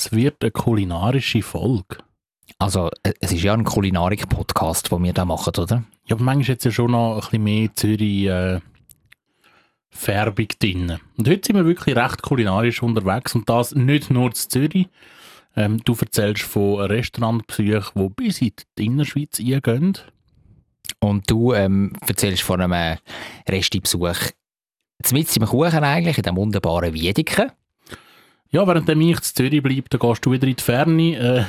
Es wird eine kulinarische Folge. Also, äh, es ist ja ein Kulinarik-Podcast, den wir da machen, oder? Ja, aber manchmal jetzt ja schon noch ein bisschen mehr Zürich äh, drin. Und heute sind wir wirklich recht kulinarisch unterwegs und das nicht nur in Zürich. Ähm, du erzählst von Restaurantbesuchen, die bis in die Innerschweiz eingehen. Und du ähm, erzählst von einem Resti-Besuch mit im Kuchen eigentlich, in dem wunderbaren Wiedeke. Ja, während ich in Zürich bleibe, dann gehst du wieder in die Ferne. Äh,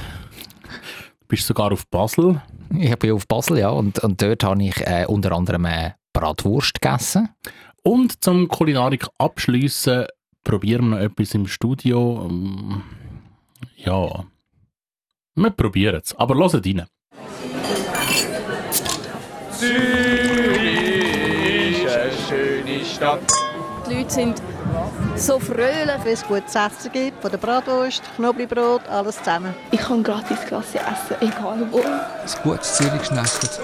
bist sogar auf Basel. Ich bin auf Basel, ja. Und, und dort habe ich äh, unter anderem äh, Bratwurst gegessen. Und zum Kulinarik abschließen probieren wir noch etwas im Studio. Ähm, ja, wir probieren es. Aber hört rein. Zürich ist eine schöne Stadt. Die Leute sind so fröhlich. Wenn es gutes Essen gibt, von der Bratwurst, Knoblauchbrot, alles zusammen. Ich kann gratis Klasse essen, egal wo. Ein gutes Zürich geschnetzelt.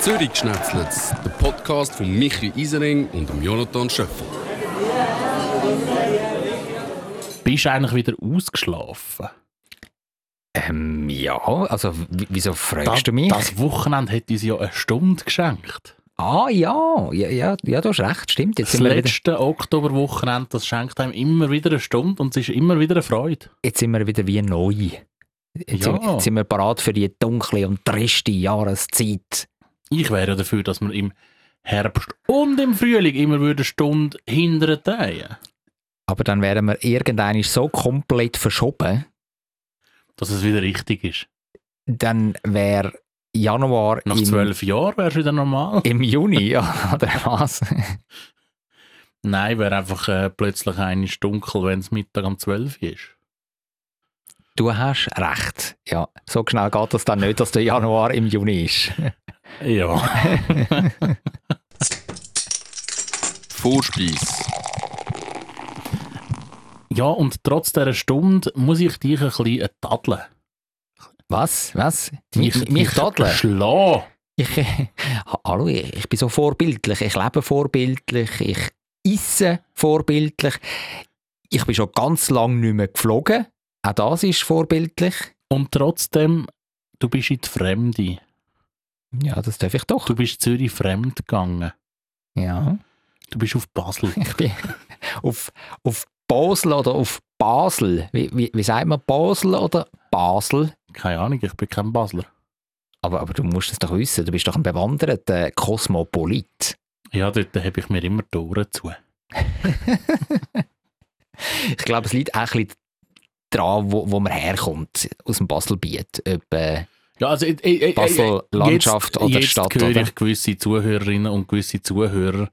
Zürich geschnetzelt, der Podcast von Michi Isering und dem Jonathan Schöffel. Bist du eigentlich wieder ausgeschlafen? Ähm, ja, also wieso fragst Das, du mich? das Wochenende hat uns ja eine Stunde geschenkt. Ah ja, ja, ja, ja, du hast recht, stimmt. Jetzt Das wieder, letzte Oktoberwochenende, das schenkt einem immer wieder eine Stunde und es ist immer wieder eine Freude. jetzt sind wir wieder wie neu. Jetzt, Ja. sind, jetzt sind wir parat für die dunkle und triste Jahreszeit. Ich wäre ja dafür, dass wir im Herbst und im Frühling immer wieder eine Stunde hinter den Aber dann wären wir irgendwann so komplett verschoben, dass es wieder richtig ist. dann wäre Januar Nach im, zwölf Jahren wäre es wieder normal. im Juni, ja, oder was? Nein, wäre einfach äh, plötzlich eine dunkel, wenn es Mittag um 12 Uhr ist. Du hast recht. Ja, so schnell geht das dann nicht, dass der Januar im Juni ist. Ja. Vorspeis. ja, und trotz dieser Stunde muss ich dich ein bisschen tadeln. Was? Was? Mich, mich tadeln? Schlagen. Ich, äh, hallo, ich, ich bin so vorbildlich. Ich lebe vorbildlich. Ich esse vorbildlich. Ich bin schon ganz lange nicht mehr geflogen. Auch das ist vorbildlich. Und trotzdem, du bist in die Fremde. Ja, das darf ich doch. Du bist Zürich fremd gegangen. Ja. Du bist auf Basel. Ich bin auf, auf Basel oder auf Basel. Wie, wie, wie sagt man Basel oder Basel? Keine Ahnung, ich bin kein Basler. Aber, aber du musst es doch wissen. Du bist doch ein bewanderter Kosmopolit. Ja, dort habe ich mir immer die Ohren zu. Ich glaube, es liegt auch ein bisschen daran, wo, wo man herkommt. Aus dem Baselbiet. Ob, äh, Ja, also, äh, äh, äh, Basel, Landschaft jetzt, oder jetzt Stadt, höre oder? ich gewisse Zuhörerinnen und gewisse Zuhörer,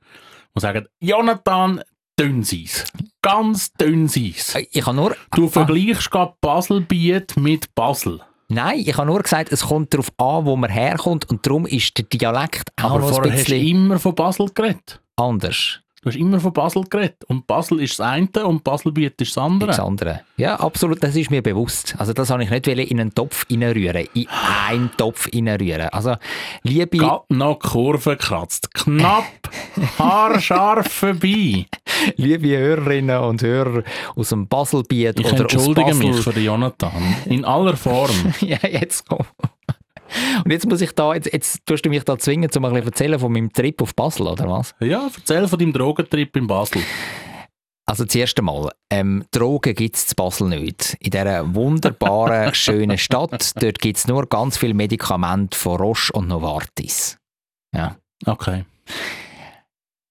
die sagen, Jonathan, dünn sie's. Ganz dünn sie's. ich habe nur... Du Ah, vergleichst gerade Baselbiet mit Basel. Nein, ich habe nur gesagt, es kommt darauf an, wo man herkommt und darum ist der Dialekt auch Aber noch ein vorher hast du bisschen immer von Basel geredet. anders. Du hast immer von Basel geredet. Und Basel ist das eine und Baselbiet ist das andere. Das andere. Ja, absolut, das ist mir bewusst. Also das habe ich nicht in einen Topf reinrühren, in einen Topf reinrühren. Also, liebe, Gerade noch Kurve kratzt. Knapp, haarscharf vorbei. liebe Hörerinnen und Hörer aus dem Baselbiet Ich oder aus entschuldige Basel. mich für den Jonathan. In aller Form. ja, jetzt komm. Und jetzt muss ich da, jetzt, jetzt tust du mich da zwingen, ein bisschen erzählen von meinem Trip auf Basel, oder was? Ja, erzähl von deinem Drogentrip in Basel. Also zuerst einmal, ähm, Drogen gibt es in Basel nicht. In dieser wunderbaren, schönen Stadt, dort gibt es nur ganz viele Medikamente von Roche und Novartis. Ja. Okay.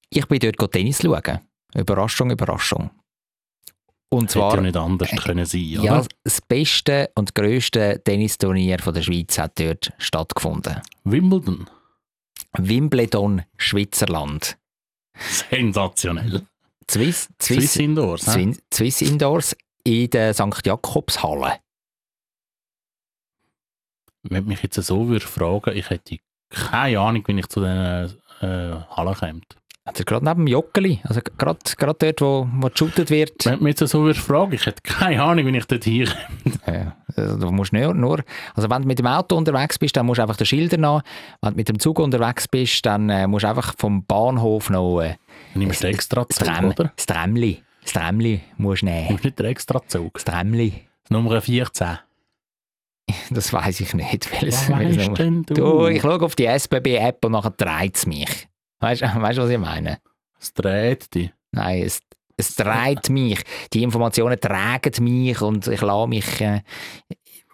Ich bin dort Tennis schauen. Überraschung, Überraschung. Und Hätte ja zwar, nicht anders können sein, oder? ja, das beste und grösste Tennisturnier von der Schweiz hat dort stattgefunden. Wimbledon. Wimbledon, Schweizerland. Sensationell. Swiss, Swiss, Swiss, Indoors. Swiss, Swiss Indoors in der St. Jakobshalle. Wenn mich jetzt so würde fragen, ich hätte keine Ahnung, wenn ich zu diesen äh, Hallen käme. Also gerade neben dem Joggeli, also gerade, gerade dort, wo, wo geshootet wird. Wenn du mich jetzt so würde fragen, ich hätte keine Ahnung, wenn ich dort hier Ja, also du musst nur, nur, also wenn du mit dem Auto unterwegs bist, dann musst du einfach den Schilder nach. Wenn du mit dem Zug unterwegs bist, dann äh, musst du einfach vom Bahnhof noch äh, nimmst du extra Zug, Tram, oder? das Tramli, Das Trämli musst du nehmen. Nimmst nicht den extra Zug. Das Trämli, Nummer 14. das weiß ich nicht. Welches, Was weißt denn du? du, ich schaue auf die SBB-App und nachher dreht es mich. Weißt du, weißt, was ich meine? Es dreht dich. Nein, es, es dreht mich. Die Informationen tragen mich und ich lasse mich. Äh,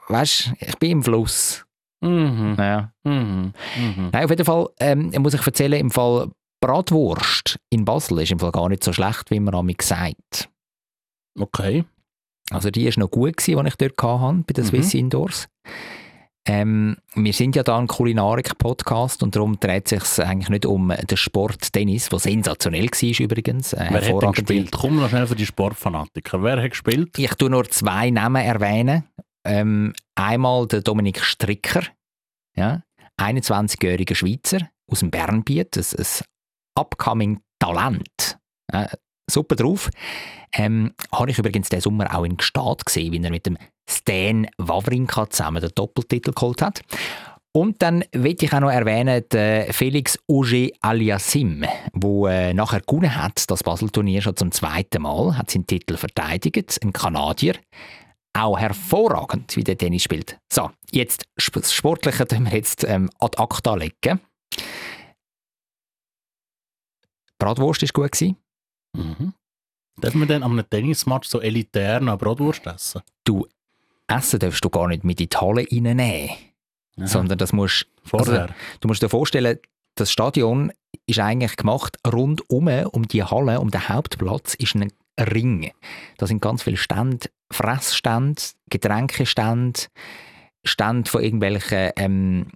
weißt du, ich bin im Fluss. Mhm. Ja. Mhm. Mhm. Nein, auf jeden Fall ähm, muss ich erzählen, im Fall Bratwurst in Basel ist im Fall gar nicht so schlecht, wie man mir gesagt Okay. Also die war noch gut, gewesen, die ich dort hatte, bei den Mhm. Swiss Indoors. Ähm, wir sind ja da ein Kulinarik-Podcast und darum dreht es sich eigentlich nicht um den Sport Tennis, der sensationell war übrigens. Äh, Wer hat denn gespielt? Komm noch schnell für die Sportfanatiker. Wer hat gespielt? Ich tue nur zwei Namen erwähnen. Ähm, einmal der Dominik Stricker, ja, 21-jähriger Schweizer aus dem Bernbiet, ein, ein upcoming Talent. Äh, super drauf. Ähm, habe ich übrigens diesen Sommer auch in Gstaad gesehen, wie er mit dem Stan Wawrinka zusammen den Doppeltitel geholt hat. Und dann will ich auch noch erwähnen, den Felix Auger Aliassim, der äh, nachher gewonnen hat, das Basel-Turnier schon zum zweiten Mal, hat seinen Titel verteidigt, ein Kanadier. Auch hervorragend, wie der Tennis spielt. So, jetzt das Sportliche tun wir jetzt ähm, ad acta legen. Bratwurst war gut. Mhm. Darf man dann an einem Tennismatch so elitär noch Bratwurst essen? Essen darfst du gar nicht mit in die Halle reinnehmen, Aha. sondern das musst, Vorher. du musst dir vorstellen, das Stadion ist eigentlich gemacht, rundum um die Halle, um den Hauptplatz, ist ein Ring. Da sind ganz viele Stände, Fressstände, Getränkestände, Stände von irgendwelchen ähm,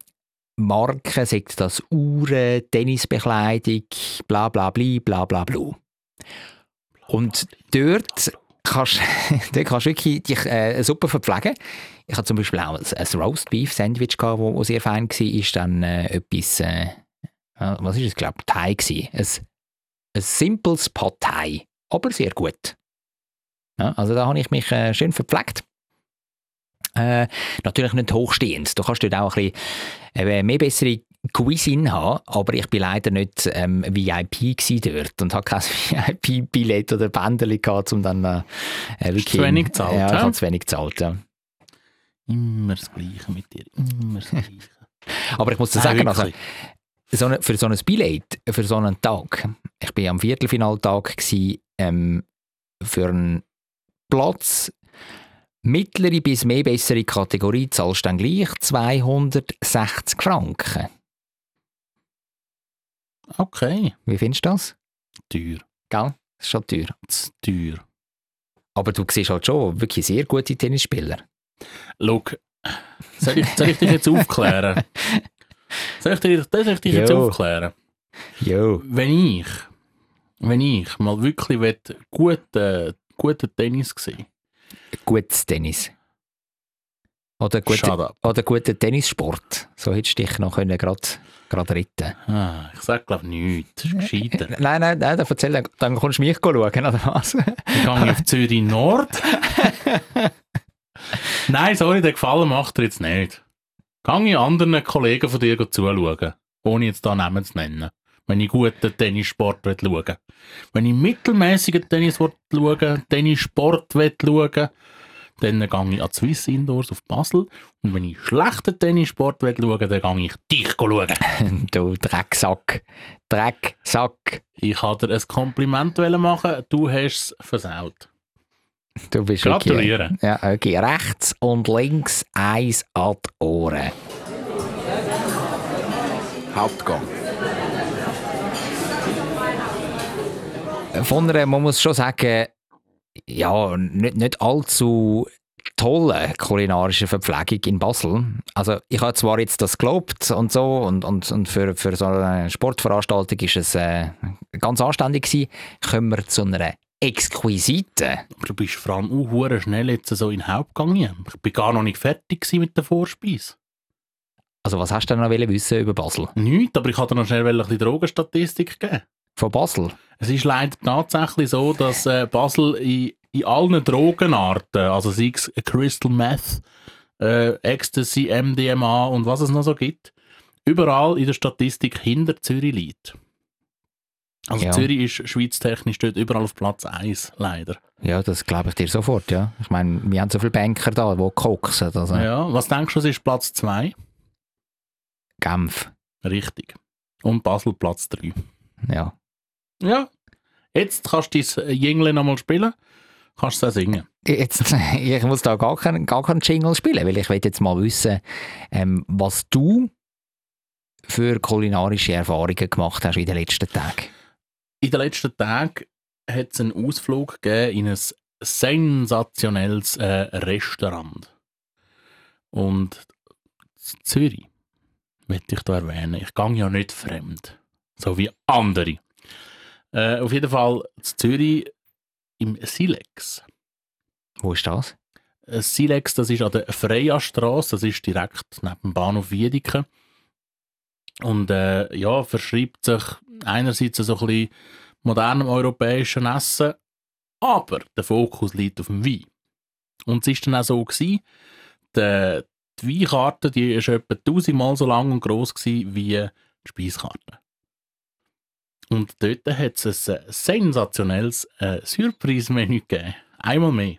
Marken, sagt das Uhren, Tennisbekleidung, bla bla bli, bla bla bla. Und dort kannst, dort kannst du wirklich dich äh, super verpflegen. Ich hatte zum Beispiel auch ein, ein Roast Beef Sandwich, gehabt, wo, wo sehr fein war. Ist dann äh, etwas, äh, was ist es, glaube ich, Thai. Ein, ein simples Pad Thai, aber sehr gut. Ja, also da habe ich mich äh, schön verpflegt. Äh, natürlich nicht hochstehend. Du kannst dort auch ein bisschen äh, mehr bessere Cuisine haben, aber ich bin leider nicht ähm, VIP dort und habe kein VIP-Billett oder Bändeli gehabt, um dann äh, äh, wirklich... zu wenig gezahlt, Ja, ich habe zu wenig gezahlt, ja. Immer das Gleiche mit dir. Immer das Gleiche. Aber ich muss dir sagen, also, so eine, für so ein Billett, für so einen Tag, ich bin am Viertelfinaltag gsi, ähm, für einen Platz mittlere bis mehr bessere Kategorie zahlst du dann gleich 260 Franken. Okay. Wie findest du das? Teuer. Gell? Das ist schon teuer. Zu teuer. Aber du siehst halt schon wirklich sehr gute Tennisspieler. Schau, soll ich, soll ich dich jetzt aufklären? Soll ich dich, soll ich dich jetzt aufklären? Jo. Wenn ich, wenn ich mal wirklich will, guten, guten Tennis sehen Gutes Tennis. Oder, gute, Shut up. oder Tennissport. So hättest du dich noch können grad, grad retten Ah, ich sag glaube nichts. Das ist gescheiter. Nein, nein, nein, dann erzähl, dann- dann kommst du mich schauen, oder was? Dann gehe ich auf Zürich Nord. Nein, sorry, der Gefallen macht er jetzt nicht. Gehe ich anderen Kollegen von dir zuschauen, ohne jetzt da Namen zu nennen. Wenn ich guten Tennissport will schauen Wenn ich mittelmäßigen Tennis will schauen Tennissport schauen dann gehe ich an die Swiss Indoors auf Basel. Und wenn ich schlechten Tennissport will schauen dann gehe ich dich schauen. du Drecksack. Drecksack. Ich wollte dir ein Kompliment machen, du hast es versaut. Du bist Gratuliere. Wirklich, ja, okay. Rechts und links eins an die Ohren. Hauptgang. Von einer, man muss schon sagen, ja, nicht, nicht allzu tolle kulinarische Verpflegung in Basel. Also ich habe zwar jetzt das gelobt und so und, und, und für, für so eine Sportveranstaltung ist es äh, ganz anständig gewesen. Kommen wir zu einer exquisiten. Aber du bist vor allem auch schnell jetzt so in den Hauptgang gegangen. Ich bin gar noch nicht fertig mit der Vorspeise. Also was hast du denn noch wissen über Basel? Nichts, aber ich hatte noch schnell ein bisschen Drogenstatistik geben. Von Basel? Es ist leider tatsächlich so, dass äh, Basel in, in allen Drogenarten, also sei es Crystal Meth, äh, Ecstasy, MDMA und was es noch so gibt, überall in der Statistik hinter Zürich liegt. Also Ja. Zürich ist schweiztechnisch dort überall auf Platz 1, leider. Ja, das glaube ich dir sofort, ja. Ich meine, wir haben so viele Banker da, die koksen. Also Ja, was denkst du, was ist Platz 2? Genf, Richtig. Und Basel Platz 3. ja. Ja. Jetzt kannst du dein Jingle nochmal spielen, kannst du auch singen. Jetzt, ich muss da gar keinen, gar keinen Jingle spielen, weil ich will jetzt mal wissen, ähm, was du für kulinarische Erfahrungen gemacht hast in den letzten Tagen. In den letzten Tagen hat es einen Ausflug gegeben in ein sensationelles äh, Restaurant. Und Zürich möchte ich da erwähnen. Ich gehe ja nicht fremd. So wie andere. Äh, auf jeden Fall in Zürich im Silex. Wo ist das? Äh, Silex, das ist an der Freia-Strasse, das ist direkt neben dem Bahnhof Wiedeke. Und äh, ja, verschreibt sich einerseits so ein bisschen modernem europäischen Essen, aber der Fokus liegt auf dem Wein. Und es war dann auch so, gewesen, die, die Weinkarte die ist etwa tausendmal so lang und gross gewesen wie die Speiskarte. Und dort hat es ein sensationelles äh, Surprise-Menü gegeben. Einmal mehr.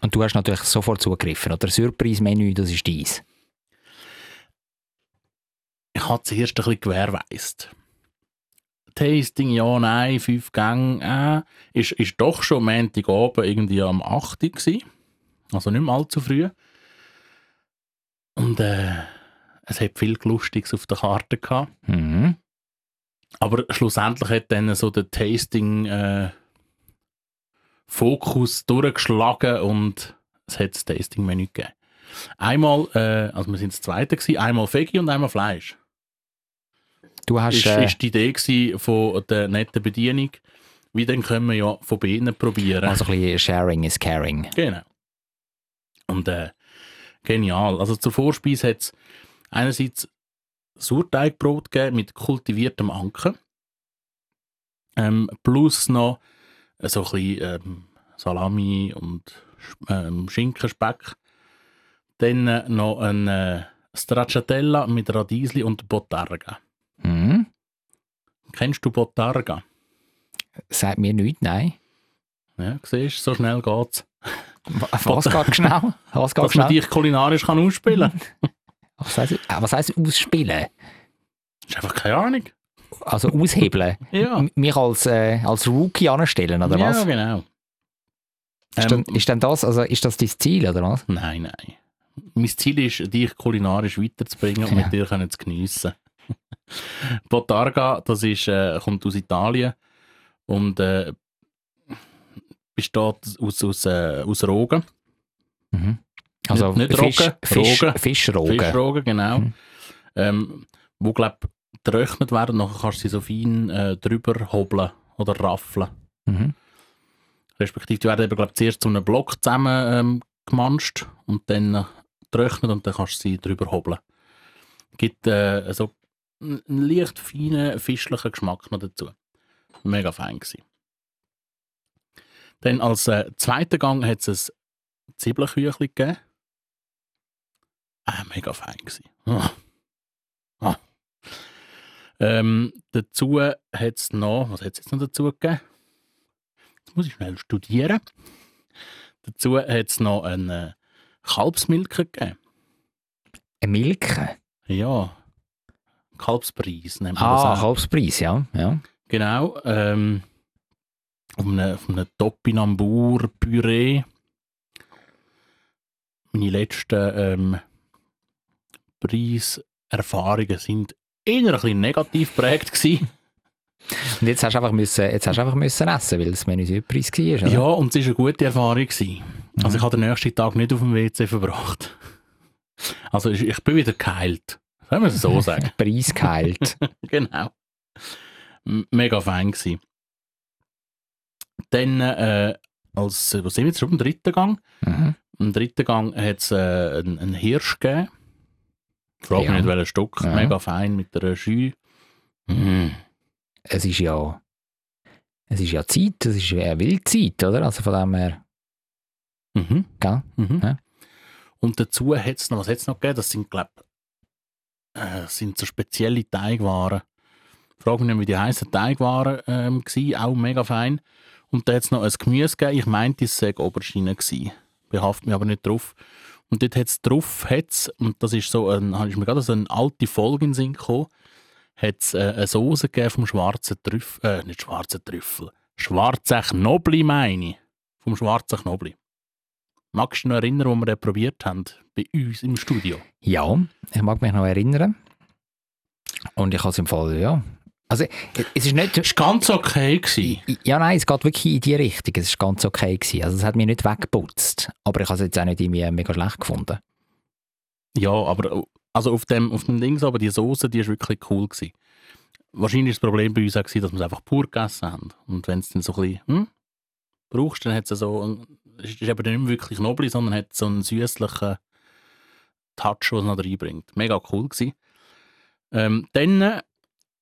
Und du hast natürlich sofort zugegriffen, oder? Surprise-Menü, das ist dies. ich habe zuerst ein bisschen gewährweist. Tasting, ja, nein, fünf Gänge, äh, ist, ist doch schon Montagabend irgendwie am 8. Uhr gewesen. Also nicht mehr allzu früh. Und äh, es hat viel Lustiges auf der Karte gehabt. Mhm. Aber schlussendlich hat dann so der Tasting äh, Fokus durchgeschlagen und es hat das Tasting-Menü gegeben. Einmal, äh, also wir sind das zweite gewesen, einmal Veggie und einmal Fleisch. Du hast, ist, äh, ist die Idee von der netten Bedienung. Wie dann können wir ja von beiden probieren. also ein bisschen Sharing is Caring. Genau. Und äh, genial. Also zur Vorspeise hat es einerseits Sauerteigbrot gegeben mit kultiviertem Anken. Ähm, plus noch äh, so ein bisschen ähm, Salami und ähm, Schinkenspeck. Dann äh, noch ein äh, Stracciatella mit Radiesli und Bottarga. Mhm. Kennst du Bottarga? Sagt mir nichts, nein. Ja, siehst du, so schnell geht's. Was geht schnell? Was geht Dass man schnell? dich kulinarisch kann ausspielen kann. Was heisst, äh, was heisst ausspielen? ist einfach keine Ahnung. Also aushebeln? Ja. Mich als, äh, als Rookie anstellen, oder ja, was? genau. Ist, Ähm, dann, ist denn das, also ist das dein Ziel, oder was? Nein, nein. Mein Ziel ist, dich kulinarisch weiterzubringen und Ja. mit dir können zu geniessen. Botarga, das ist, äh, kommt aus Italien und äh, besteht aus, aus, äh, aus Rogen. Mhm. Also Nicht- nicht Fisch, Rogen, Fisch, Rogen. Fischrogen. Fischrogen, genau. Mhm. Ähm, wo, glaub getrocknet werden, nachher kannst du sie so fein äh, drüber hobeln oder raffeln. Mhm. Respektive, die werden eben, glaub, zuerst zu einem Block zusammen ähm, gemanscht und dann äh, getrocknet und dann kannst du sie drüber hobeln. Gibt äh, so einen leicht feinen, fischlichen Geschmack noch dazu. Mega fein gewesen. Dann als äh, zweiten Gang hat es ein Zwiebelküchli gegeben. Ah, mega fein gewesen. Ah. Ah. Ähm, dazu hat es noch, was hat es jetzt noch dazu gegeben? Jetzt muss ich schnell studieren. Dazu hat es noch eine Kalbsmilke gegeben. Eine Milke? Ja, Kalbspreis nennt man Ah, das auch. Kalbspreis, ja. ja. Genau. Ähm, auf einem, auf einem Topinambur-Püree. Meine letzten ähm, Preiserfahrungen sind eher ein bisschen negativ geprägt gewesen. Und jetzt hast du einfach müssen, jetzt hast du einfach müssen essen, weil das Menü Surprise war, oder? Ja, und es war eine gute Erfahrung. Gewesen. Also Mhm. ich habe den nächsten Tag nicht auf dem WC verbracht. Also ich, bin wieder geheilt. Sollen wir es so sagen? Preis geheilt. genau. Mega fein gsi. Dann, äh, als, was sind wir jetzt schon im dritten Gang? mhm. Im dritten Gang hat es äh, einen, einen Hirsch gegeben. Ich frage Ja. mich nicht, welches Stück. Ja. Mega fein mit der Schü. Mm. Es ist ja es ist ja Zeit, es ist ja Wildzeit, oder? Also von dem her, Mhm. gell? Mhm. Ja. Und dazu hat es noch, was hat's noch gegeben? Das sind, glaube äh, sind so spezielle Teigwaren frage mich nicht, wie die heißen Teigwaren ähm, gsi, auch mega fein. Und da hat es noch ein Gemüse gegeben, ich meinte, es sei Aubergine gsi. Behaft mich aber nicht drauf. Und dort hat es drauf, hat's, und das ist so, ein, ich mir gerade so eine alte Folge in den Sinn gekommen, hat es äh, eine Soße gegeben vom schwarzen Trüffel, äh, nicht schwarzen Trüffel, schwarzen Knobli meine ich. Vom schwarzen Knobli. Magst du dich noch erinnern, wo wir den probiert haben, bei uns im Studio? Ja, ich mag mich noch erinnern. Und ich habe es im Fall, ja. Also, es ist nicht... Das war ganz okay. Gewesen. Ja, nein, es geht wirklich in die Richtung. Es war ganz okay. Gewesen. Also, es hat mich nicht weggeputzt. Aber ich habe es jetzt auch nicht irgendwie mega schlecht gefunden. Ja, aber also auf dem, auf dem Ding, aber die Soße, die ist wirklich cool gewesen. Wahrscheinlich war das Problem bei uns auch, gewesen, dass wir es einfach pur gegessen haben. Und wenn es dann so ein bisschen hm, brauchst, dann hat es so, es ist eben nicht wirklich Knobli, sondern hat so einen süßlichen Touch, den es noch reinbringt. Mega cool gewesen. Ähm, dann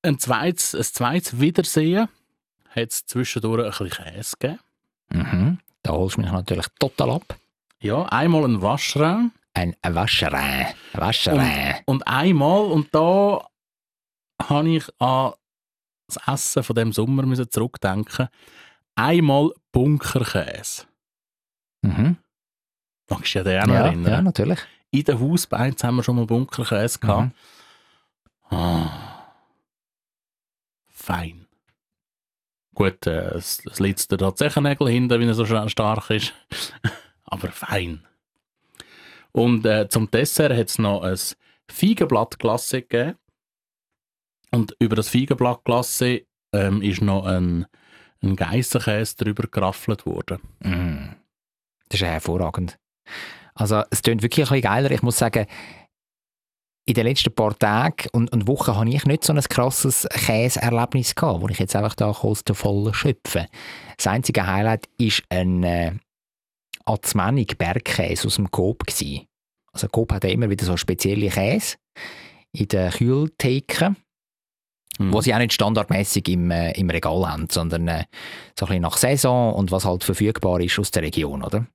ein zweites, ein zweites Wiedersehen hat es zwischendurch ein bisschen Käse gegeben. Mhm. Da holst du mich natürlich total ab. Ja, einmal ein Waschraum. Ein Wascherein. Ein Wascherein. Und einmal, und da habe ich an das Essen von dem Sommer müssen zurückdenken. Einmal Bunkerkäse. Mhm. Magst du dich den auch noch Ja, erinnern? ja, natürlich. In den Hausbeiz haben wir schon mal Bunkerkäse gehabt. Mhm. Ah. Fein. Gut, äh, es, es liegt der tatsächlich Nägel hinter, wenn er so stark ist. Aber fein. Und äh, zum Dessert hat es noch ein Feigenblattglasse gegeben. Und über das Feigenblattglasse ähm, ist noch ein, ein Geissenkäse drüber geraffelt worden. Mhm. Das ist hervorragend. Also, es klingt wirklich ein bisschen geiler. Ich muss sagen, in den letzten paar Tagen und, und Wochen habe ich nicht so ein krasses Käseerlebnis gehabt, wo ich jetzt einfach da aus der vollen schöpfe. Das einzige Highlight war ein äh, Azmanig Bergkäse aus dem Coop. Gewesen. Also Coop hat ja immer wieder so spezielle Käse in den Kühltheken, Mhm. wo sie auch nicht standardmäßig im, äh, im Regal haben, sondern äh, so ein bisschen nach Saison und was halt verfügbar ist aus der Region, oder?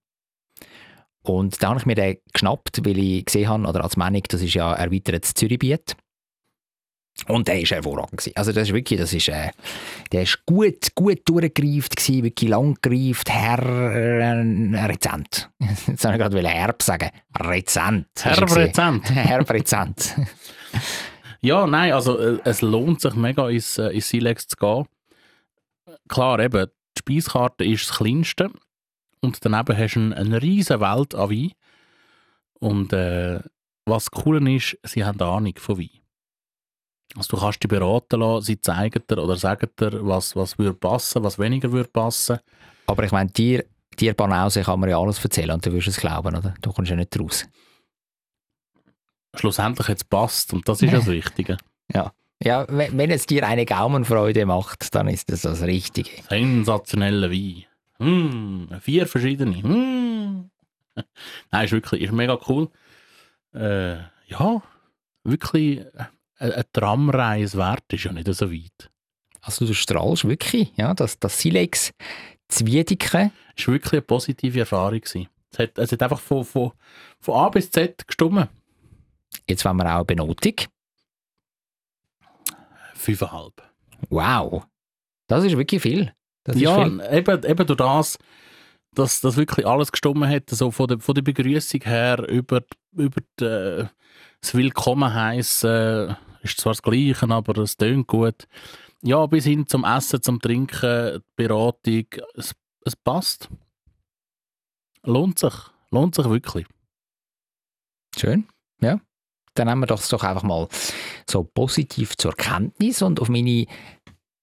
Und da habe ich mir den geschnappt, weil ich gesehen habe, oder als Meinung, das ist ja erweitertes Zürichbiet. Und der ist hervorragend gewesen. Also das ist wirklich, das ist, äh, der ist gut, gut durchgereift gewesen, wirklich lang gereift, Herr, äh, Rezent. Jetzt soll ich gerade Herb sagen. Rezent. Herb? Rezent. Herb Rezent. Ja, nein, also äh, es lohnt sich mega ins, äh, ins Silex zu gehen. Klar, eben, die Speiskarte ist das kleinste und daneben hast du eine, eine riesige Welt an Wein. Und äh, was cool ist, sie haben Ahnung von Wein. Also du kannst dich beraten lassen, sie zeigen dir oder sagen dir, was, was würde passen, was weniger würde passen. Aber ich meine, dir, dir Banause kann man ja alles erzählen und du wirst es glauben, oder? Du kommst ja nicht raus. Schlussendlich jetzt passt und das ist ja das Wichtige. Ja, wenn, wenn es dir eine Gaumenfreude macht, dann ist das das Richtige. Sensationeller Wein. Mm, vier verschiedene. Mm. Nein, ist wirklich ist mega cool. Äh, ja, wirklich eine, eine Tramreise wert ist ja nicht so weit. Also du strahlst wirklich, ja, das, das Silex Zwiedike. Es war wirklich eine positive Erfahrung. Gewesen. Es, hat, es hat einfach von, von, von A bis Z gestimmt. Jetzt wollen wir auch eine Benotung. Fünfeinhalb. Wow, das ist wirklich viel. Das ja, eben, eben durch das, dass das wirklich alles gestimmt hat, so von der, von der Begrüßung her über, über die, äh, das Willkommen heißen, ist zwar das Gleiche, aber es tönt gut. Ja, bis hin zum Essen, zum Trinken, die Beratung, es, es passt. Lohnt sich, lohnt sich wirklich. Schön, ja. Dann nehmen wir das doch einfach mal so positiv zur Kenntnis und auf meine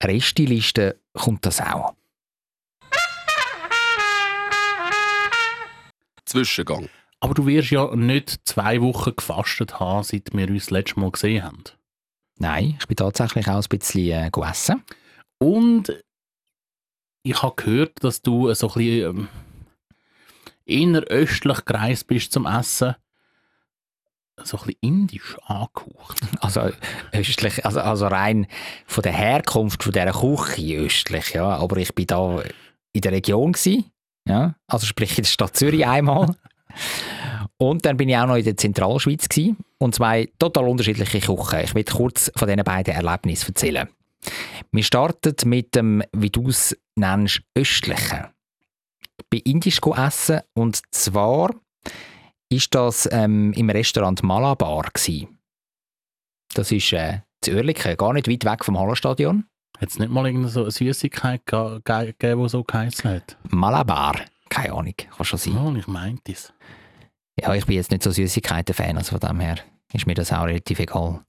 Restiliste kommt das auch. Zwischengang. Aber du wirst ja nicht zwei Wochen gefastet haben, seit wir uns das letzte Mal gesehen haben. Nein, ich bin tatsächlich auch ein bisschen äh, gegessen. Und ich habe gehört, dass du so ein bisschen ähm, eher östlich gereist bist zum Essen. So ein bisschen indisch angehaucht. Also östlich, also, also rein von der Herkunft von dieser Küche östlich, ja. Aber ich bin da in der Region gsi, ja. Also sprich in der Stadt Zürich einmal. Und dann bin ich auch noch in der Zentralschweiz gsi und zwei total unterschiedliche Küchen. Ich will kurz von diesen beiden Erlebnissen erzählen. Wir starten mit dem, wie du es nennst, östlichen. Bei Indisch go essen und zwar ist das ähm, im Restaurant Malabar gsi. Das ist äh, zu Oerlikon, gar nicht weit weg vom Hallenstadion. Hat es nicht mal irgendeine so eine Süßigkeit ge- ge- gegeben, die so geheißen hat? Malabar, keine Ahnung, kann schon sein. Oh, ich meinte es. Ja, ich bin jetzt nicht so Süßigkeiten-Fan, also von dem her ist mir das auch relativ egal.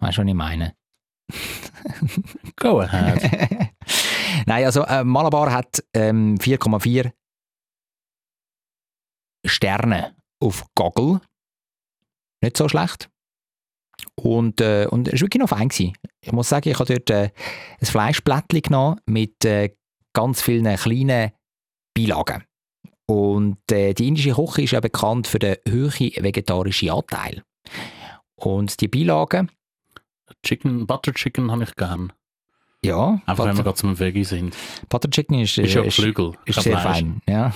Weißt du, was ich meine? Go ahead. Nein, also äh, Malabar hat ähm, 4,4 Sterne auf Google. Nicht so schlecht. Und, äh, und es war wirklich noch fein. Gewesen. Ich muss sagen, ich habe dort äh, ein Fleischblättchen genommen mit äh, ganz vielen kleinen Beilagen. Und äh, die indische Küche ist ja bekannt für den hohen vegetarischen Anteil. Und die Beilagen, Chicken, Butter Chicken habe ich gern. ja, Einfach wenn wir Butter, gerade zum Veggie sind. Butter Chicken ist, äh, Ist ja ist, Flügel. ist sehr fein. Ja.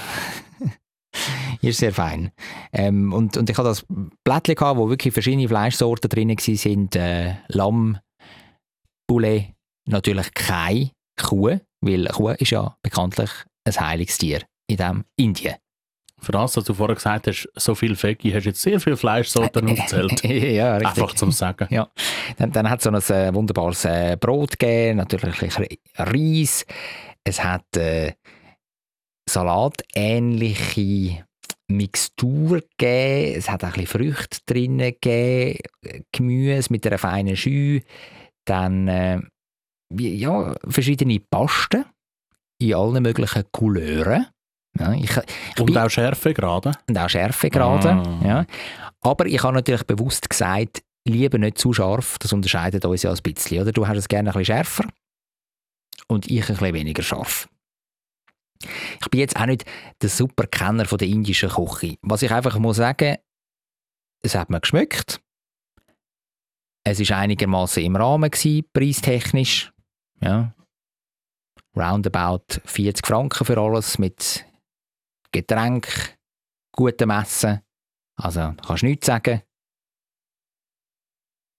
ist sehr fein. Ähm, und, und ich hatte das Blättchen, gehabt, wo wirklich verschiedene Fleischsorten drin waren. Äh, Lamm, Poulet, natürlich keine Kuh, weil Kuh ist ja bekanntlich ein heiliges Tier in dem Indien. Für das, was du vorher gesagt hast, so viel Veggie, hast du jetzt sehr viele Fleischsorten aufgezählt. ja, richtig. Einfach zum Sagen. Ja. Dann, dann hat es so ein äh, wunderbares äh, Brot gegeben, natürlich Reis. Es hat äh, salatähnliche Mixtur gegeben. Es hat auch ein bisschen Früchte drin gegeben, Gemüse mit einer feinen Schü. Dann äh, ja, verschiedene Pasten in allen möglichen Couleuren. Ja, ich, ich Und bin- auch Schärfegrade. und auch Schärfegrade. Ah. Ja. Aber ich habe natürlich bewusst gesagt, lieber nicht zu scharf, das unterscheidet uns ja ein bisschen. Oder? Du hast es gerne ein bisschen schärfer und ich ein bisschen weniger scharf. Ich bin jetzt auch nicht der super Kenner der indischen Küche. Was ich einfach muss sagen, es hat mir geschmeckt. Es ist einigermaßen im Rahmen gewesen, preistechnisch. Ja. Roundabout 40 Franken für alles mit Getränk, gutem Essen. Also kannst du nichts sagen.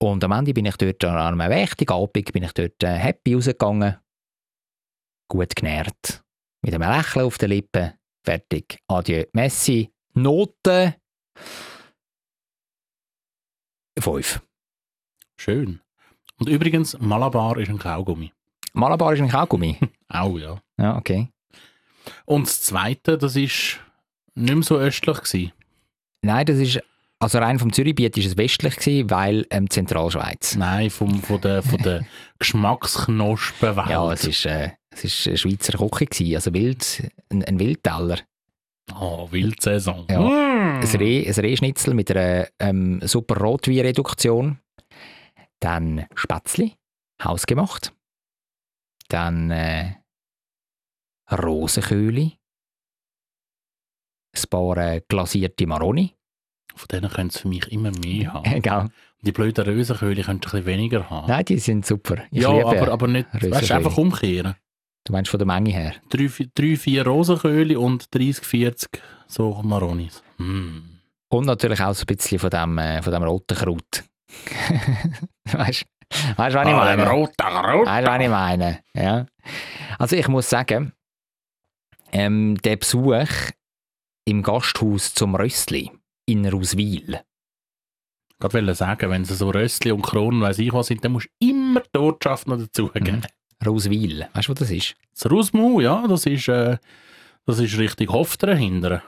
Und am Ende bin ich dort an einem wichtigen Abend bin ich dort äh, happy rausgegangen. Gut genährt. Mit einem Lächeln auf den Lippen. Fertig. Adieu. Messi. Noten. Fünf. Schön. Und übrigens, Malabar ist ein Kaugummi. Malabar ist ein Kaugummi. Auch, ja. ja, okay. Und das Zweite, das ist nicht mehr so östlich gewesen. Nein, das ist, also rein vom Zürichbiet ist es westlich gewesen, weil ähm, Zentralschweiz. Nein, vom, von der, von der Geschmacksknospenwelt. Ja, es ist, äh, es ist eine Schweizer Küche gewesen, also Wild, ein, ein Wildteller. Oh, Wildsaison. Ja. Mm. Ein, Reh, ein Rehschnitzel mit einer ähm, super Rotweinreduktion. Dann Spätzli, hausgemacht. Dann äh, Rosenköhli. Ein paar äh, glasierte Maroni. Von denen können es für mich immer mehr haben. Gell? Die blöden Rösenköhle können ein bisschen weniger haben. Nein, die sind super. Ich ja, aber, aber nicht, weißt, einfach umkehren. Du meinst von der Menge her? Drei, drei vier Rosenköhle und 30, 40 so Maronis. Mm. Und natürlich auch so ein bisschen von dem, äh, von dem roten Kraut. weißt du, weißt, was ich Ah, meine? roter, roter. Weißt du, was ich meine? Ja. Also ich muss sagen, ähm, der Besuch im Gasthaus zum Röstli in Ruswil. Ich wollte sagen, wenn sie so Röstli und Kronen, weiss ich was sind, dann musst du immer die Ortschaft noch dazugeben. Mhm. Ruswil, weißt du, wo das ist? Das Rusmu, ja, das ist, äh, das ist richtig Hofter hinten.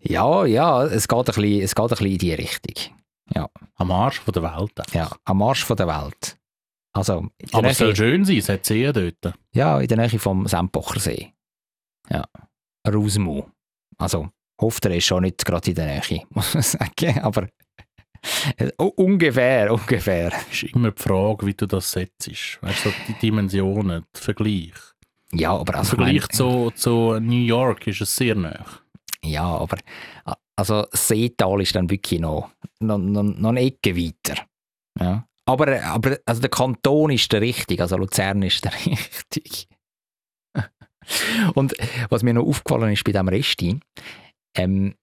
Ja, ja, es geht ein bisschen, es geht ein bisschen in die Richtung. Am Arsch von der Welt. Ja, am Arsch von der Welt. Also, der Aber es soll Nähe, schön sein, es hat Seen dort. ja, in der Nähe vom Sempochersee. Ja, Rusmu. Also, Hofter ist schon nicht gerade in der Nähe, muss man sagen, aber äh, ungefähr, ungefähr. ist immer die Frage, wie du das setzt. Weißt du, die Dimensionen, der Vergleich. Ja, aber Im also, ich Vergleich meine- zu, zu New York ist es sehr nah. Ja, aber also Seetal ist dann wirklich noch, noch, noch, noch eine Ecke weiter. Ja. Aber, aber also der Kanton ist der richtige, also Luzern ist der richtige. Und was mir noch aufgefallen ist bei diesem Resti, ähm,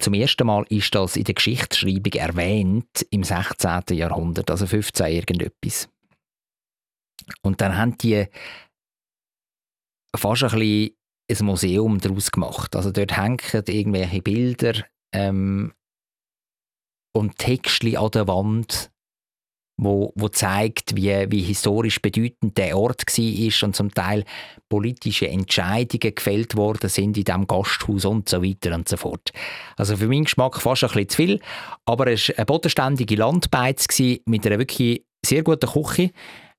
zum ersten Mal ist das in der Geschichtsschreibung erwähnt im 16. Jahrhundert, also 15 irgendetwas. Und dann haben die fast ein bisschen ein Museum daraus gemacht. Also dort hängen irgendwelche Bilder ähm, und Textli an der Wand, wo, wo zeigt, wie, wie historisch bedeutend der Ort war und zum Teil politische Entscheidungen gefällt worden sind in diesem Gasthaus und so weiter und so fort. Also für meinen Geschmack fast ein bisschen zu viel, aber es war eine bodenständige Landbeiz mit einer wirklich sehr guten Küche.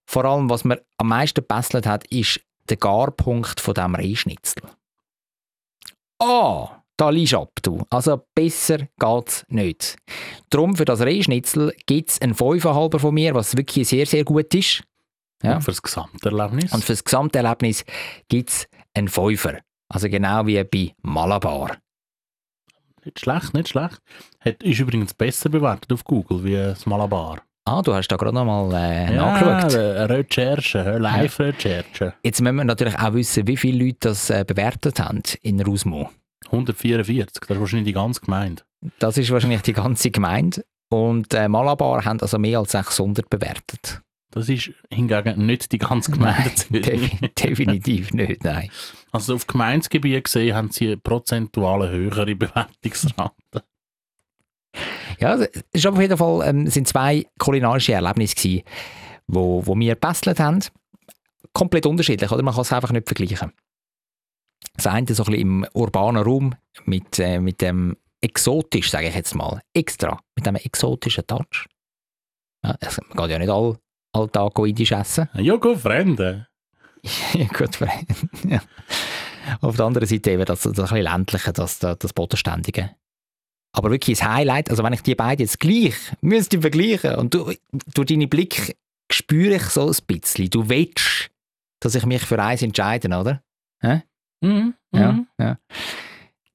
Vor allem, was mir am meisten gebesselt hat, ist der Garpunkt von diesem Rehschnitzel. Ah, da liegst ab, du. Also besser geht's nicht. Darum für das Rehschnitzel gibt es einen 5,5 von mir, was wirklich sehr, sehr gut ist. Ja. Und für das Gesamterlebnis. Und für das Gesamterlebnis gibt es einen Fünfer. Also genau wie bei Malabar. Nicht schlecht, nicht schlecht. Hat, ist übrigens besser bewertet auf Google wie das Malabar. Ah, du hast da gerade noch mal äh, Ja, nachgeschaut. eine Recherche, eine Live-Recherche. Jetzt müssen wir natürlich auch wissen, wie viele Leute das äh, bewertet haben in Rusmo. 144, das ist wahrscheinlich die ganze Gemeinde. Das ist wahrscheinlich die ganze Gemeinde. Und äh, Malabar haben also mehr als 600 bewertet. Das ist hingegen nicht die ganze Gemeinde. Zürich. Defi- definitiv nicht, nein. Also auf Gemeindegebiet gesehen haben sie eine prozentuale höhere Bewertungsrate. Ja, es ist auf jeden Fall ähm, sind zwei kulinarische Erlebnisse gewesen, wo, wo wir gebastelt haben. Komplett unterschiedlich, oder? Man kann es einfach nicht vergleichen. Das eine so ein bisschen im urbanen Raum mit, äh, mit dem exotisch, sage ich jetzt mal, extra, mit dem exotischen Touch. Ja, also, man geht ja nicht all, alltag indisch essen. Ja, gut, Freunde. ja, gut, ja. Auf der anderen Seite eben das, das ein bisschen ländliche, das, das, das Bodenständige. Aber wirklich das Highlight, also wenn ich die beiden jetzt gleich müsste vergleichen und du, durch deine Blick spüre ich so ein bisschen, du willst, dass ich mich für eins entscheide, oder? Mhm. Ja, mhm. ja.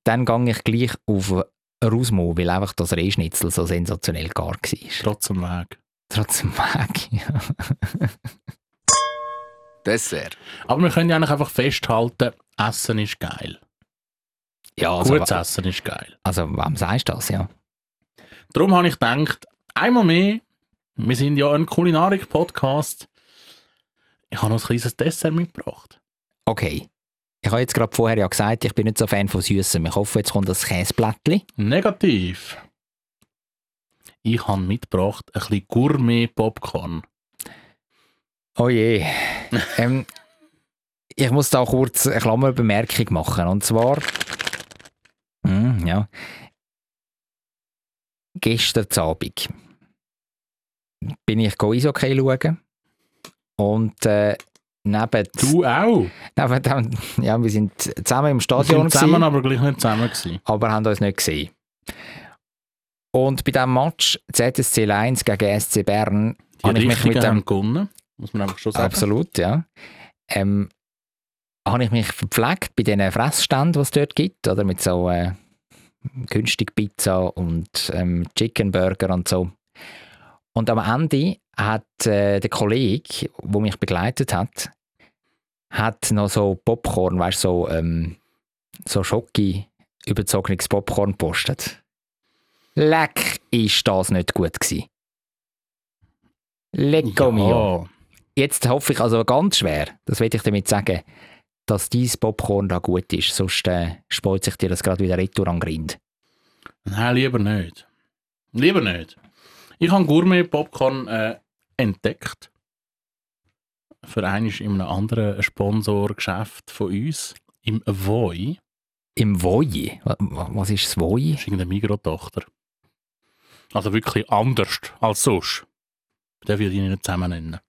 Dann gehe ich gleich auf Rusmo, weil einfach das Rehschnitzel so sensationell gar war. Trotzdem Weg. Trotzdem Weg, ja. Dessert. Aber wir können ja eigentlich einfach festhalten, Essen ist geil. ja also, Gutes Essen ist geil. also, wem sagst du das, ja? Darum habe ich gedacht, einmal mehr, wir sind ja ein Kulinarik-Podcast, ich habe noch ein kleines Dessert mitgebracht. Okay. Ich habe jetzt gerade vorher ja gesagt, ich bin nicht so Fan von Süßem. Ich hoffe, jetzt kommt das Käseblättchen. Negativ. Ich habe mitgebracht ein bisschen Gourmet-Popcorn. Oh je. ähm, ich muss da kurz eine Klammerbemerkung machen. Und zwar, Hm, ja, gestern Abend bin ich Eishockey schauen und äh, neben, Du auch? neben dem, ja, wir sind zusammen im Wir Stadion sind zusammen, gewesen, aber gleich nicht zusammen gewesen. aber haben uns nicht gesehen. Und bei diesem Match ZSC 1 gegen SC Bern Die habe ich mich mit dem gewonnen, muss man einfach schon sagen. Absolut, ja. Ähm, habe ich mich verpflegt bei diesen Fressständen, die es dort gibt, oder mit so äh, günstig Pizza und ähm, Chicken Burger und so. Und am Ende hat äh, der Kollege, der mich begleitet hat, hat noch so Popcorn, weißt du, so, ähm, so Schoki überzogenes Popcorn gepostet. Leck, ist das nicht gut gewesen. Lecco mio. Ja, Jetzt hoffe ich also ganz schwer, das will ich damit sagen, dass dieses Popcorn da gut ist, sonst äh, sich dir das gerade wieder retour an Grind. nein, lieber nicht. Lieber nicht. Ich habe Gourmet-Popcorn äh, entdeckt. Für eines in einem anderen Sponsorgeschäft von uns. Im Voi. Im Voi, wa- wa- was ist das Voi? Das ist irgendeine Migros-Tochter. Also wirklich anders als sonst. Den würde ich nicht zusammen nennen.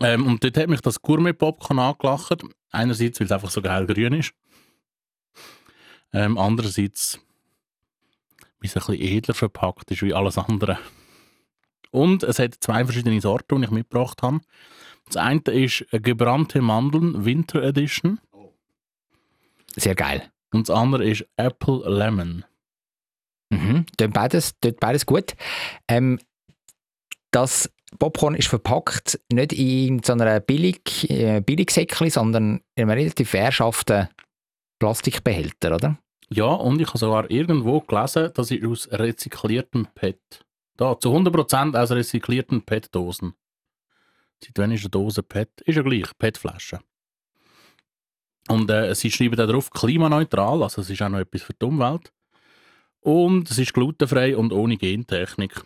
Ähm, und dort hat mich das Gourmet-Popcorn angelacht. Einerseits, weil es einfach so geil grün ist. Ähm, andererseits, weil es ein bisschen edler verpackt ist wie alles andere. Und es hat zwei verschiedene Sorten, die ich mitgebracht habe. Das eine ist gebrannte Mandeln Winter Edition Sehr geil. und das andere ist Apple Lemon. Mhm. Tut beides, tut beides gut. Ähm, das Popcorn ist verpackt nicht in so einer billig, äh, Billigsäckchen, sondern in einem relativ verschafften Plastikbehälter, oder? Ja, und ich habe sogar irgendwo gelesen, das ist aus rezykliertem PET. Da, zu 100% aus rezyklierten PET-Dosen. Seit wann ist eine Dose PET? Ist ja gleich, PET-Flasche. Und äh, sie schreiben da drauf klimaneutral, also es ist auch noch etwas für die Umwelt. Und es ist glutenfrei und ohne Gentechnik.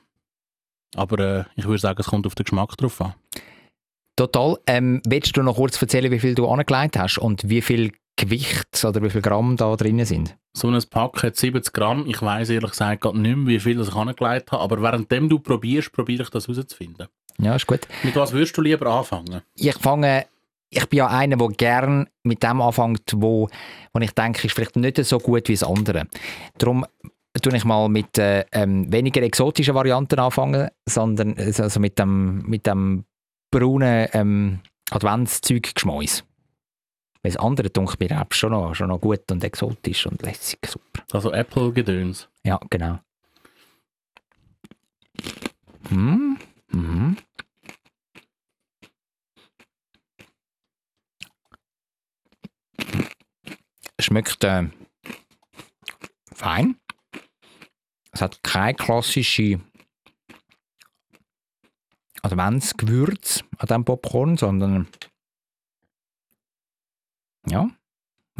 Aber äh, ich würde sagen, es kommt auf den Geschmack drauf an. Total. Ähm, willst du noch kurz erzählen, wie viel du angelegt hast und wie viel Gewicht oder wie viel Gramm da drin sind? So ein Pack hat 70 Gramm. Ich weiß ehrlich gesagt gerade nicht mehr, wie viel das ich angelegt habe. Aber währenddem du probierst, probiere ich das herauszufinden. Ja, ist gut. Mit was würdest du lieber anfangen? Ich fange, ich bin ja einer, der gern mit dem anfängt, wo, wo ich denke, ist vielleicht nicht so gut wie das andere. Darum tue ich mal mit äh, ähm, weniger exotischen Varianten anfangen, sondern also mit dem, mit dem braunen ähm, Adventszeug geschmäus. Weil das andere dunkelt mir auch schon noch, schon noch gut und exotisch und lässig, super. Also Apple-Gedöns. Ja, genau. Hm, mhm. Schmeckt äh, fein. Es hat keine klassische Adventsgewürz an diesem Popcorn, sondern ja,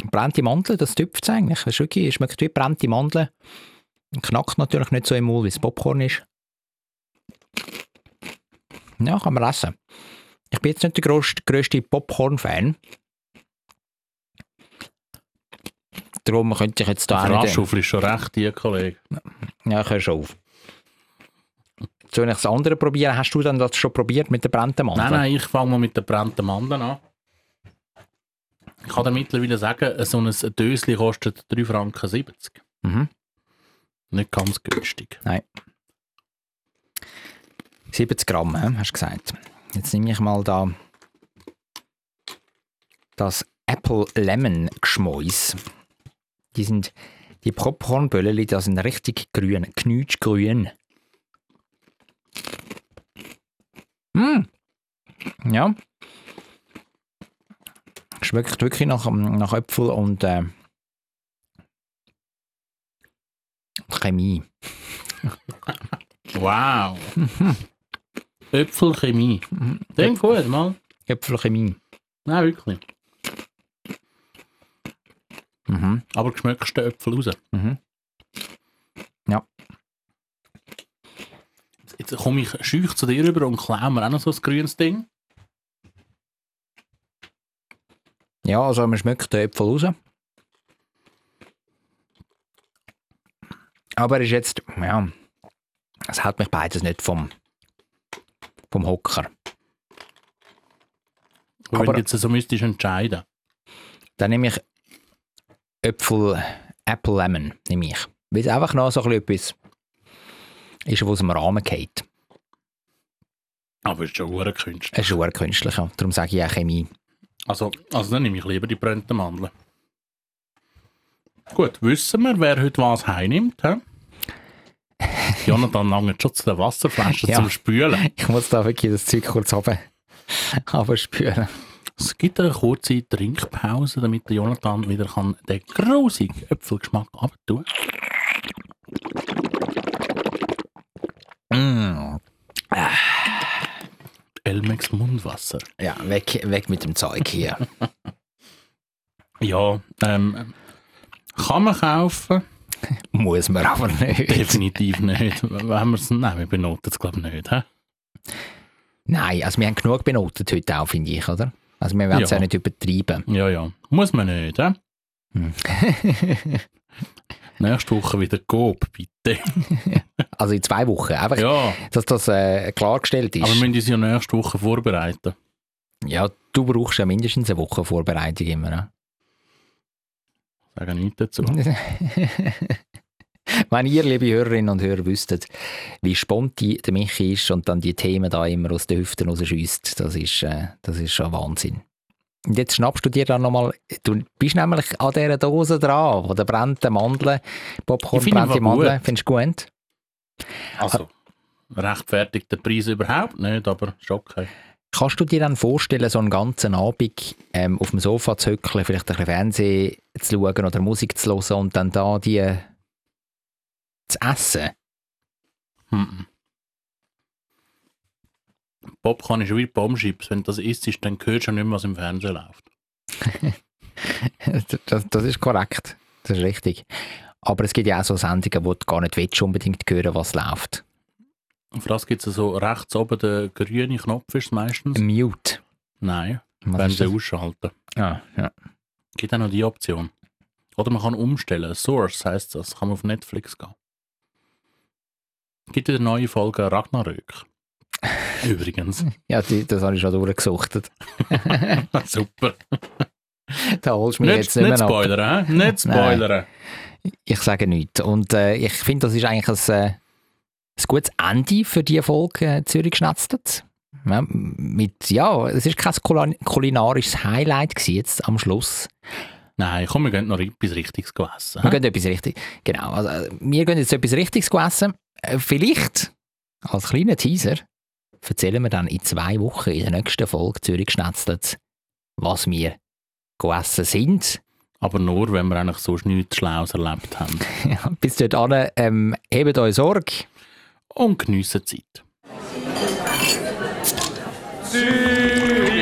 brennte Mandeln, das tüpft es eigentlich. Es ist wirklich, es schmeckt wie brennte Mandeln. Knackt natürlich nicht so im Mund, wie das Popcorn ist. Ja, kann man essen. Ich bin jetzt nicht der grösste, grösste Popcorn-Fan. Darum könnte ich jetzt da auch nicht... Ist schon recht, ihr Kollege. Ja, ich höre schon auf. Soll ich das andere probieren? Hast du dann das schon probiert mit den brennten Mandeln? Nein, nein, ich fange mal mit den brennten Mandeln an. Ich kann dir mittlerweile sagen, so ein Döschen kostet 3,70 Franken. Mhm. Nicht ganz günstig. 70 Gramm, hast du gesagt. Jetzt nehme ich mal da das Apple Lemon Geschmäus. Die sind die Popcornböllchen, die sind richtig grün, knutschgrün. Mm. Ja. Schmeckt wirklich nach, nach Äpfel und äh, Chemie. Wow. Äpfelchemie. Denk gut, mal. Äpfelchemie. Nein, wirklich. Mhm. Aber du schmeckst den Äpfel raus. Mhm. Ja. Jetzt komme ich schüch zu dir rüber und klaue mir auch noch so ein grünes Ding. Ja, also man schmeckt den Äpfel raus. Aber er ist jetzt, ja, es hält mich beides nicht vom, vom Hocker. Und wenn Aber- du jetzt so müsstest entscheiden. Dann nehme ich Äpfel, Apple Lemon, nehme ich. Weil es einfach noch so ein bisschen etwas ist, was aus dem Rahmen geht. Aber es ist schon Kunst. Es ist schon künstlich, ja. darum sage ich auch Chemie. Also, also dann nehme ich lieber die brennten Mandeln. Gut, wissen wir, wer heute was heimnimmt. He? Jonathan lange schon zu der Wasserflasche Ja. zum Spülen. Ich muss da wirklich das Zeug kurz runter, runterspülen. Es gibt eine kurze Trinkpause, damit der Jonathan wieder kann den grusigen Äpfelgeschmack abtun Mm. Elmex Mundwasser. Ja, weg, weg mit dem Zeug hier. Ja, ähm, kann man kaufen? Muss man aber nicht. Definitiv nicht. Wenn wir's, nein, wir benoten es glaube ich nicht. He? Nein, also wir haben genug benotet heute auch, finde ich, oder? Also wir werden es Ja. ja nicht übertreiben. Ja, ja. Muss man nicht. He? Hm. Nächste Woche wieder Coop, bitte. Also in zwei Wochen. Einfach, Ja, dass das äh, klargestellt ist. aber wir müssen uns ja nächste Woche vorbereiten. ja, du brauchst ja mindestens eine Woche Vorbereitung immer. Ne? Sagen nichts dazu. Wenn ihr, liebe Hörerinnen und Hörer, wüsstet, wie sponti der Michi ist und dann die Themen da immer aus den Hüften rausschießt, das ist, äh, das ist schon Wahnsinn. Und jetzt schnappst du dir dann nochmal, du bist nämlich an dieser Dose dran, wo der brennte Mandeln, Popcorn brennte ihn Mandeln, gut. findest du gut? Also, rechtfertigt der Preis überhaupt nicht, aber ist okay. Kannst du dir dann vorstellen, so einen ganzen Abend ähm, auf dem Sofa zu hückeln, vielleicht ein bisschen Fernsehen zu schauen oder Musik zu hören und dann da die zu essen? Hm. Popcorn ist wie Bombschips. Wenn du das isst, dann hörst du nicht mehr, was im Fernsehen läuft. das, das ist korrekt. Das ist richtig. Aber es gibt ja auch so Sendungen, wo du gar nicht willst, unbedingt hören, was läuft. Und für das gibt es so rechts oben den grünen Knopf ist es meistens. Mute. Nein, wenn sie ausschalten. Ah, ja. Gibt auch noch die Option. Oder man kann umstellen. Source heisst das. Kann man auf Netflix gehen. Gibt wieder neue Folgen Ragnarök. Übrigens. ja die, das habe ich schon durchgesuchtet. Super. da holst du mich Nicht, jetzt nicht nicht spoilern? Nicht spoilern. Ich sage nichts. Und äh, ich finde, das ist eigentlich ein, äh, ein gutes Ende für diese Folge äh, Zürich geschnetztet. Ja, mit, ja, es ist kein kulin- kulinarisches Highlight gewesen jetzt am Schluss. Nein, komm, wir gehen noch etwas Richtiges essen. Wir gehen etwas richtig. Genau, also, äh, wir gehen jetzt etwas Richtiges essen. Äh, Vielleicht, als kleiner Teaser, erzählen wir dann in zwei Wochen in der nächsten Folge Zürich geschnetztet, was wir gegessen sind. Aber nur, wenn wir eigentlich sonst nichts Schlaues erlebt haben. Ja, bis dahin, ähm, hebt euch Sorge. Und geniessen die Zeit. Zürich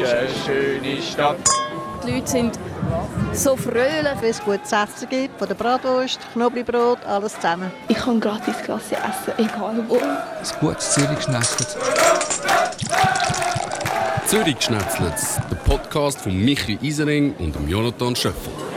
ist eine schöne Stadt. Die Leute sind so fröhlich. Wenn es gutes Essen gibt, von der Bratwurst, Knoblauchbrot, alles zusammen. Ich kann gratis Klasse essen, egal wo. Ein gutes Zürich geschnetzelt. Zürich Schnetzlitz, der Podcast von Michi Isering und dem Jonathan Schöffel.